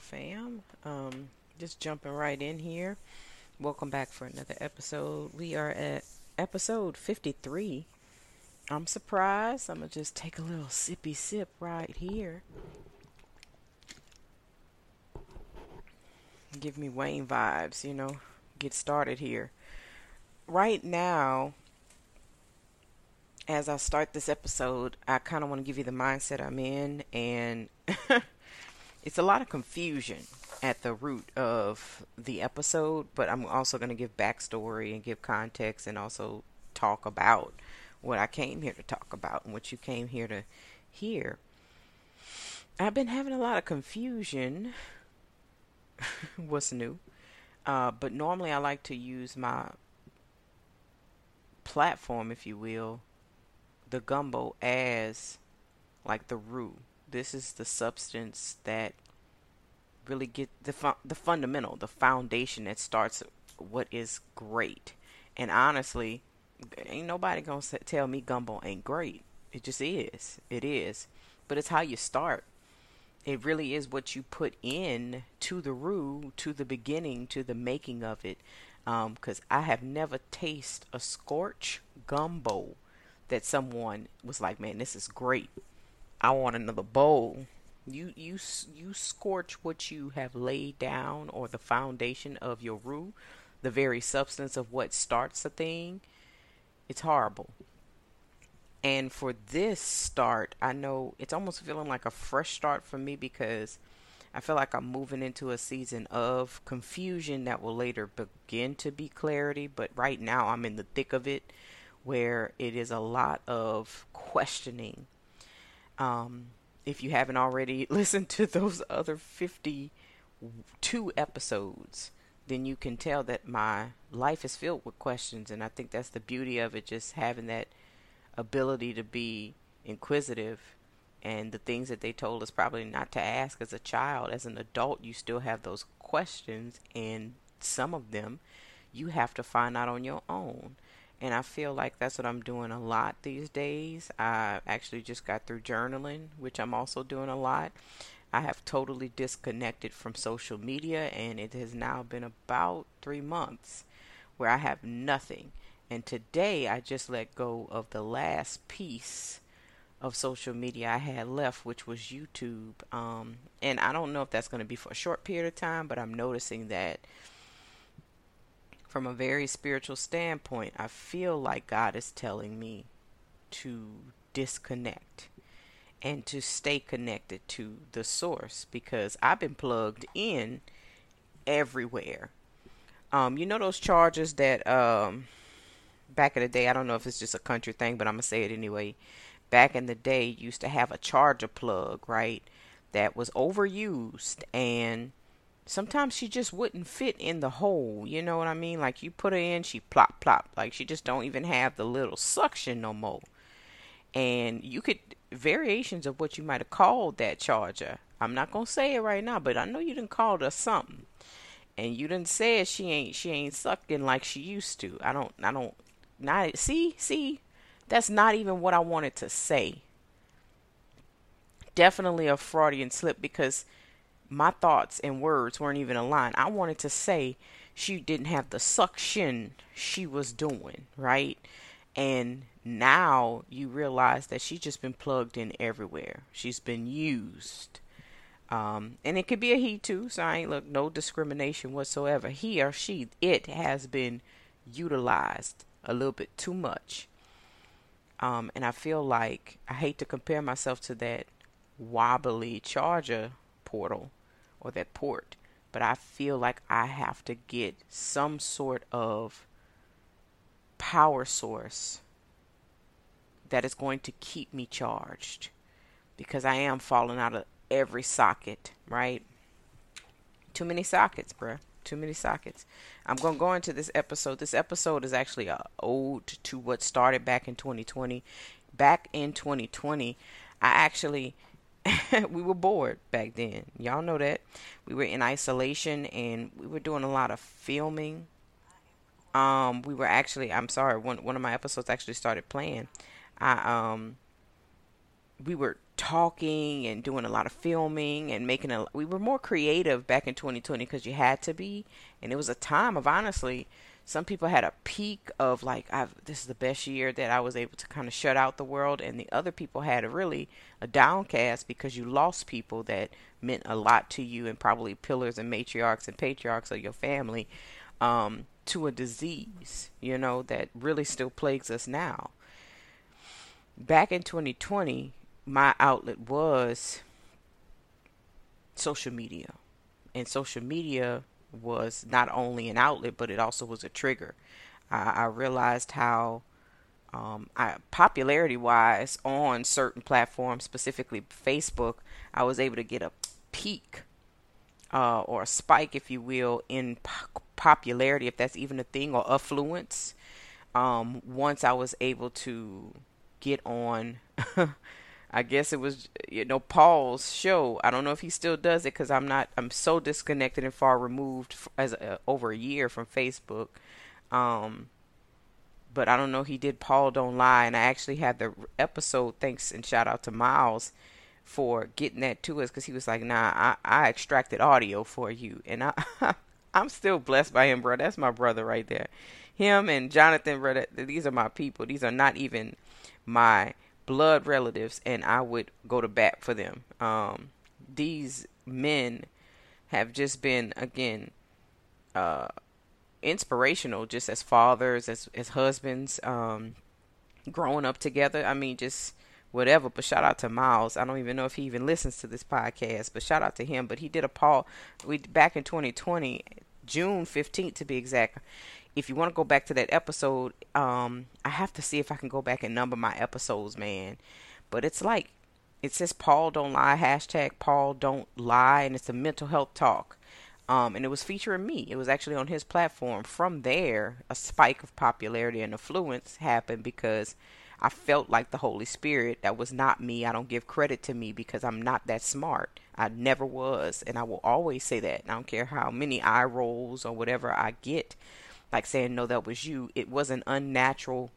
Fam. Um, just jumping right in here. Welcome back for another episode. We are at episode 53. I'm surprised. I'm going to just take a little sippy sip right here. Give me Wayne vibes, you know. Get started here. Right now, as I start this episode, I kind of want to give you the mindset I'm in, and it's a lot of confusion at the root of the episode, but I'm also going to give backstory and give context and also talk about what I came here to talk about and what you came here to hear. I've been having a lot of confusion. What's new? Uh, but normally I like to use my platform, if you will, the gumbo as like the root this is the substance that really get the fu- the fundamental, the foundation that starts what is great. And honestly, ain't nobody gonna tell me gumbo ain't great. It just is. It is. But it's how you start. It really is what you put in to the roux, to the beginning, to the making of it. Because um, I have never tasted a scorch gumbo that someone was like, man, this is great. I want another bowl. You you you scorch what you have laid down or the foundation of your roux, the very substance of what starts a thing. It's horrible. And for this start, I know it's almost feeling like a fresh start for me because I feel like I'm moving into a season of confusion that will later begin to be clarity. But right now, I'm in the thick of it where it is a lot of questioning um, if you haven't already listened to those other 52 episodes, then you can tell that my life is filled with questions. And I think that's the beauty of it, just having that ability to be inquisitive. And the things that they told us probably not to ask as a child, as an adult, you still have those questions. And some of them you have to find out on your own. And I feel like that's what I'm doing a lot these days. I actually just got through journaling, which I'm also doing a lot. I have totally disconnected from social media, and it has now been about three months where I have nothing. And today I just let go of the last piece of social media I had left, which was YouTube. Um, and I don't know if that's going to be for a short period of time, but I'm noticing that from a very spiritual standpoint, I feel like God is telling me to disconnect and to stay connected to the source because I've been plugged in everywhere. Um, you know those chargers that um, back in the day, I don't know if it's just a country thing, but I'm gonna say it anyway. Back in the day, used to have a charger plug, right? That was overused and sometimes she just wouldn't fit in the hole. You know what I mean? Like you put her in, she plop plop. Like she just don't even have the little suction no more. And you could variations of what you might have called that charger. I'm not gonna say it right now, but I know you didn't call her something. And you didn't say she ain't she ain't sucking like she used to. I don't I don't not see see that's not even what I wanted to say. Definitely a Freudian slip because my thoughts and words weren't even aligned. I wanted to say she didn't have the suction she was doing, right? And now you realize that she's just been plugged in everywhere. She's been used. Um, and it could be a he too, so I ain't look no discrimination whatsoever. He or she, it has been utilized a little bit too much. Um, and I feel like I hate to compare myself to that wobbly charger portal or that port, but I feel like I have to get some sort of power source that is going to keep me charged because I am falling out of every socket, right? Too many sockets, bruh. Too many sockets. I'm to go into this episode. This episode is actually uh, a ode to what started back in 2020. Back in 2020, I actually we were bored back then. Y'all know that. We were in isolation and we were doing a lot of filming. Um, we were actually I'm sorry, one one of my episodes actually started playing. I um we were talking and doing a lot of filming and making a we were more creative back in 2020 because you had to be and it was a time of honestly some people had a peak of like I've this is the best year that I was able to kind of shut out the world and the other people had a really a downcast because you lost people that meant a lot to you and probably pillars and matriarchs and patriarchs of your family um, to a disease you know that really still plagues us now back in 2020 my outlet was social media. And social media was not only an outlet, but it also was a trigger. I, I realized how um, I, popularity wise on certain platforms, specifically Facebook, I was able to get a peak uh, or a spike, if you will, in po- popularity, if that's even a thing, or affluence. Um, once I was able to get on I guess it was you know Paul's show. I don't know if he still does it because I'm not. I'm so disconnected and far removed as a, over a year from Facebook. Um, but I don't know. He did Paul Don't Lie, and I actually had the episode. Thanks and shout out to Miles for getting that to us because he was like, "Nah, I, I extracted audio for you," and I I'm still blessed by him, bro. That's my brother right there. Him and Jonathan, brother. These are my people. These are not even my blood relatives, and I would go to bat for them. Um, these men have just been again uh, inspirational, just as fathers, as as husbands, um, growing up together. I mean, just whatever. But shout out to Miles. I don't even know if he even listens to this podcast, but shout out to him. But he did a Paul. We back in 2020, June 15th to be exact if you want to go back to that episode, um, I have to see if I can go back and number my episodes, man. But it's like it says Paul don't lie hashtag Paul don't lie, and it's a mental health talk. Um, and it was featuring me. It was actually on his platform. From there, a spike of popularity and affluence happened because I felt like the Holy Spirit. That was not me. I don't give credit to me because I'm not that smart. I never was, and I will always say that. I don't care how many eye rolls or whatever I get like saying, no, that was you. It was an unnatural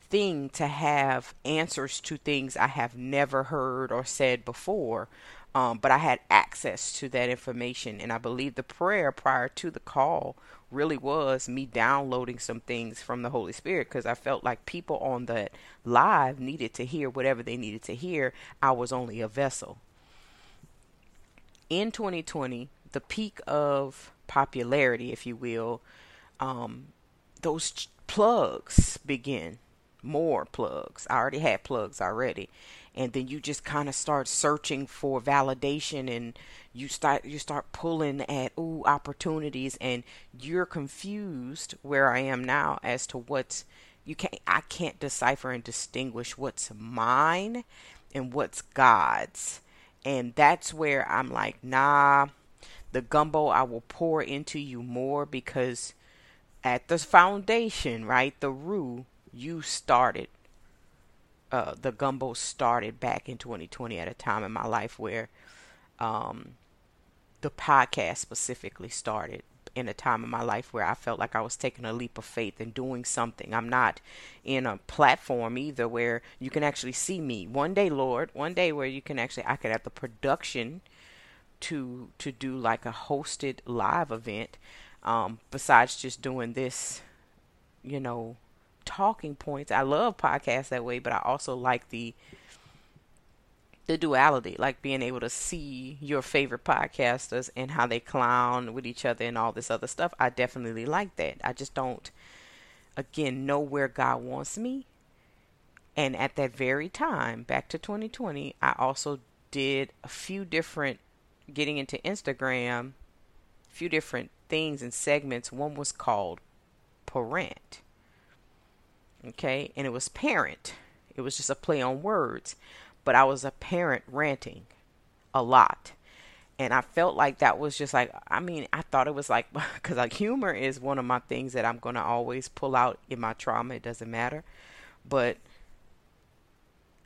thing to have answers to things I have never heard or said before. Um, but I had access to that information. And I believe the prayer prior to the call really was me downloading some things from the Holy Spirit because I felt like people on that live needed to hear whatever they needed to hear. I was only a vessel. In 2020, the peak of popularity, if you will, um, those ch- plugs begin. More plugs. I already had plugs already. And then you just kind of start searching for validation and you start you start pulling at ooh opportunities and you're confused where I am now as to what's you can't I can't decipher and distinguish what's mine and what's God's. And that's where I'm like, nah, the gumbo I will pour into you more because at the foundation, right? The root you started. Uh, the gumbo started back in 2020 at a time in my life where um, the podcast specifically started in a time in my life where I felt like I was taking a leap of faith and doing something. I'm not in a platform either where you can actually see me. One day, Lord, one day where you can actually I could have the production to to do like a hosted live event um, besides just doing this, you know, talking points. I love podcasts that way, but I also like the the duality, like being able to see your favorite podcasters and how they clown with each other and all this other stuff. I definitely like that. I just don't again know where God wants me. And at that very time, back to 2020, I also did a few different getting into Instagram, a few different things and segments. One was called PaRANT. Okay, and it was PaRANT. It was just a play on words, but I was a parent ranting a lot. And I felt like that was just like, I mean, I thought it was like, because like humor is one of my things that I'm going to always pull out in my trauma. It doesn't matter. But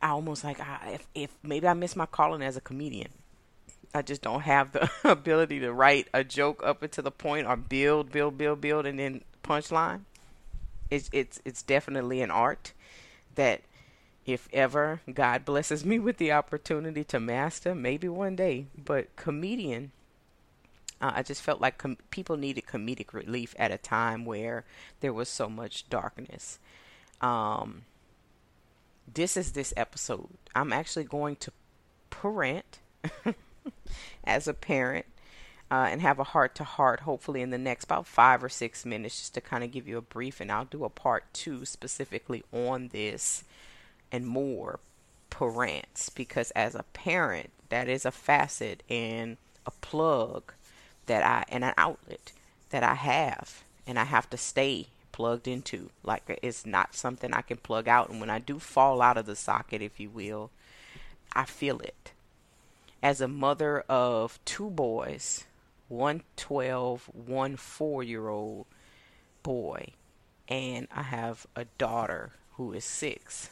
I almost like, I, if, if maybe I miss my calling as a comedian I just don't have the ability to write a joke up until the point or build, build, build, build, and then punchline. It's it's it's definitely an art that if ever God blesses me with the opportunity to master, maybe one day. But comedian, uh, I just felt like com- people needed comedic relief at a time where there was so much darkness. Um, this is this episode. I'm actually going to parent as a parent uh, and have a heart to heart, hopefully, in the next about five or six minutes, just to kind of give you a brief. And I'll do a part two specifically on this and more parents, because as a parent, that is a facet and a plug that I and an outlet that I have, and I have to stay plugged into. Like it's not something I can plug out. And when I do fall out of the socket, if you will, I feel it. As a mother of two boys, one 12, one 4 year old boy, and I have a daughter who is six.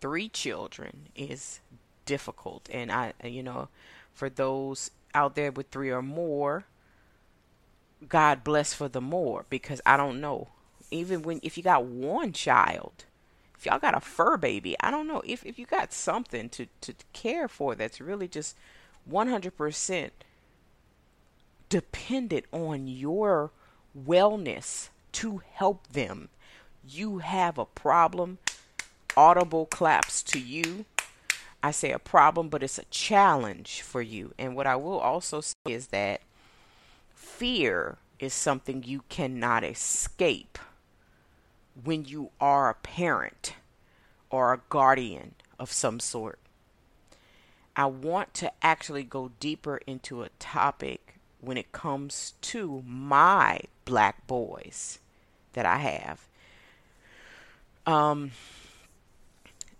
Three children is difficult, and I, you know, for those out there with three or more, God bless for the more because I don't know. Even when if you got one child, if y'all got a fur baby, I don't know if if you got something to to care for that's really just 100% dependent on your wellness to help them. You have a problem, audible claps to you. I say a problem, but it's a challenge for you. And what I will also say is that fear is something you cannot escape when you are a parent or a guardian of some sort. I want to actually go deeper into a topic when it comes to my black boys that I have. Um,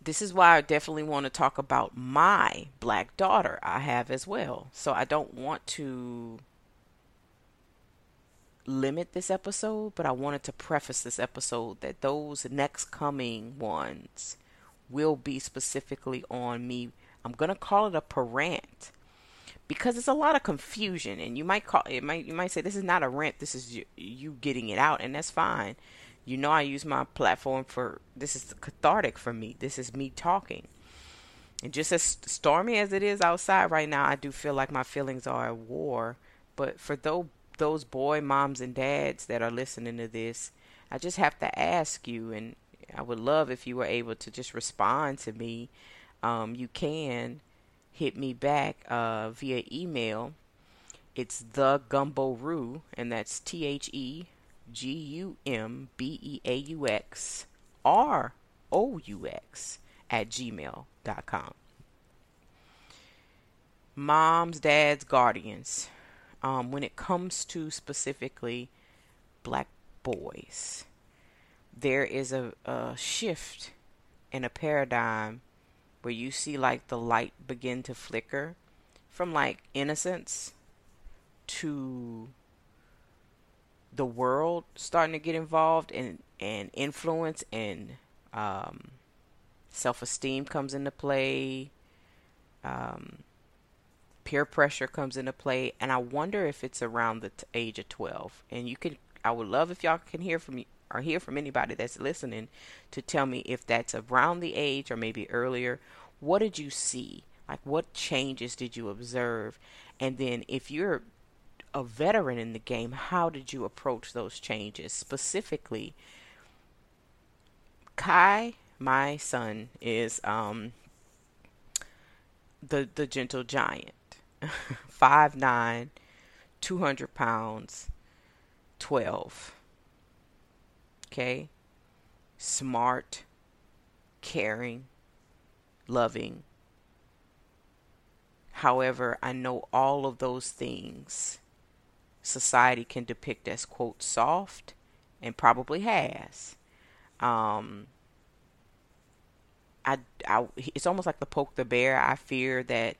this is why I definitely want to talk about my black daughter I have as well. So I don't want to limit this episode, but I wanted to preface this episode that those next coming ones will be specifically on me. I'm to call it a PaRANT because it's a lot of confusion and you might call it might you might say this is not a rant. This is you, you getting it out and that's fine. You know i use my platform for this is cathartic for me. This is me talking. And just as stormy as it is outside right now i do feel like my feelings are at war. But for those those boy moms and dads that are listening to this i just have to ask you and i would love if you were able to just respond to me um, you can hit me back uh, via email. It's the Gumbeaux Roux, and that's T H E G U M B E A U X R O U X at gmail.com. Moms, dads, guardians. Um, when it comes to specifically black boys, there is a, a shift in a paradigm where you see like the light begin to flicker from like innocence to the world starting to get involved and and influence and um, self-esteem comes into play. Um, peer pressure comes into play and i wonder if it's around the t- age of 12 and you can i would love if y'all can hear from or hear from anybody that's listening to tell me if that's around the age or maybe earlier. What did you see? Like, what changes did you observe? And then, if you're a veteran in the game, how did you approach those changes? Specifically, Kai, my son, is um, the the gentle giant, five nine, two hundred pounds, twelve okay? Smart, caring, loving. However, I know all of those things society can depict as, quote, soft, and probably has. Um, I, I, it's almost like the poke the bear. I fear that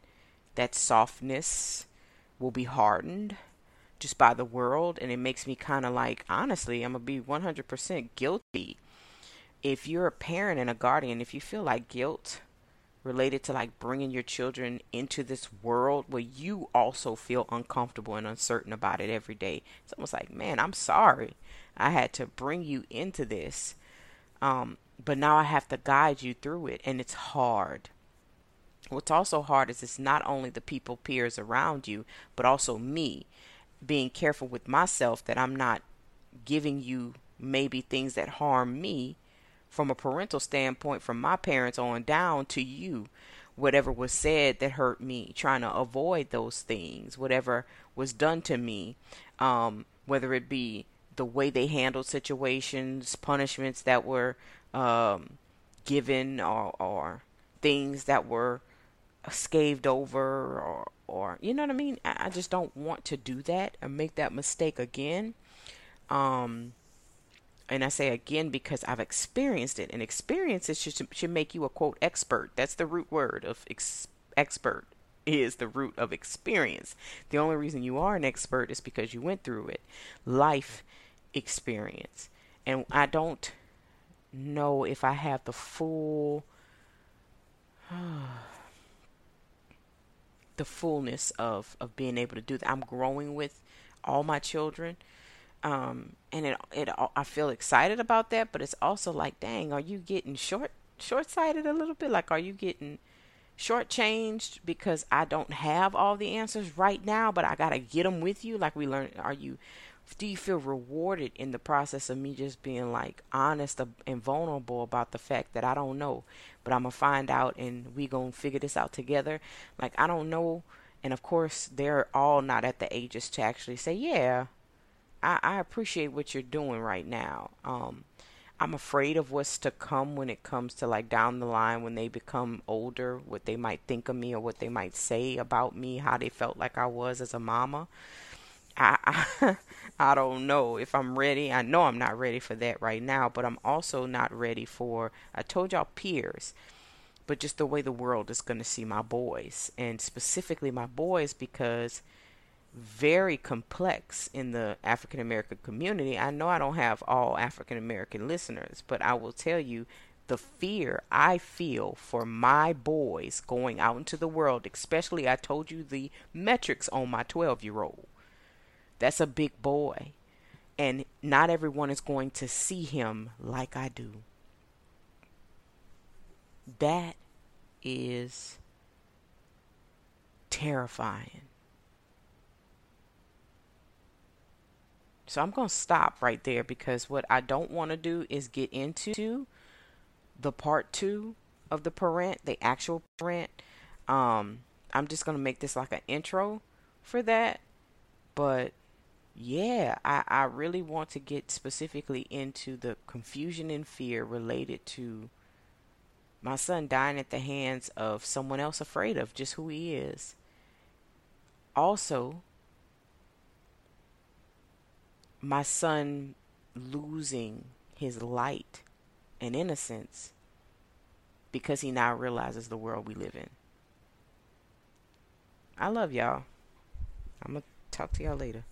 that softness will be hardened just by the world. And it makes me kind of like honestly i'm gonna be 100% guilty. If you're a parent and a guardian if you feel like guilt related to like bringing your children into this world where you also feel uncomfortable and uncertain about it every day. It's almost like man i'm sorry. I had to bring you into this. Um, but now I have to guide you through it, and it's hard. What's also hard is it's not only the people, peers around you, but also me being careful with myself that I'm not giving you maybe things that harm me from a parental standpoint, from my parents on down to you. Whatever was said that hurt me, trying to avoid those things, whatever was done to me, um, whether it be the way they handled situations, punishments that were um, given, or, or things that were scathed over, or, or you know what I mean. I, I just don't want to do that and make that mistake again. Um, and I say again because I've experienced it, and experiences should should make you a quote expert. That's the root word of ex- expert is the root of experience. The only reason you are an expert is because you went through it. Life experience. And I don't know if I have the full the fullness of of being able to do that. I'm growing with all my children. Um, and it it I feel excited about that, but it's also like, dang, are you getting short short sighted a little bit? Like, are you getting shortchanged because I don't have all the answers right now, but I gotta get them with you? Like we learned, are you? Do you feel rewarded in the process of me just being like honest and vulnerable about the fact that I don't know, but I'm gonna find out and we gonna figure this out together? Like I don't know, and of course they're all not at the ages to actually say, yeah, I, I appreciate what you're doing right now. Um, I'm afraid of what's to come when it comes to like down the line when they become older, what they might think of me or what they might say about me, how they felt like I was as a mama. I, I I don't know if I'm ready. I know I'm not ready for that right now, but I'm also not ready for I told y'all peers, but just the way the world is going to see my boys and specifically my boys because very complex in the African American community. I know I don't have all African American listeners, but I will tell you the fear I feel for my boys going out into the world, especially I told you the metrics on my 12 year old. That's a big boy. And not everyone is going to see him like I do. That is terrifying. So I'm going to stop right there because what I don't want to do is get into the part two of the PaRANT, the actual PaRANT. Um, I'm just going to make this like an intro for that. But yeah, I, I really want to get specifically into the confusion and fear related to my son dying at the hands of someone else afraid of just who he is. Also, my son losing his light and innocence because he now realizes the world we live in. I love y'all. I'm going to talk to y'all later.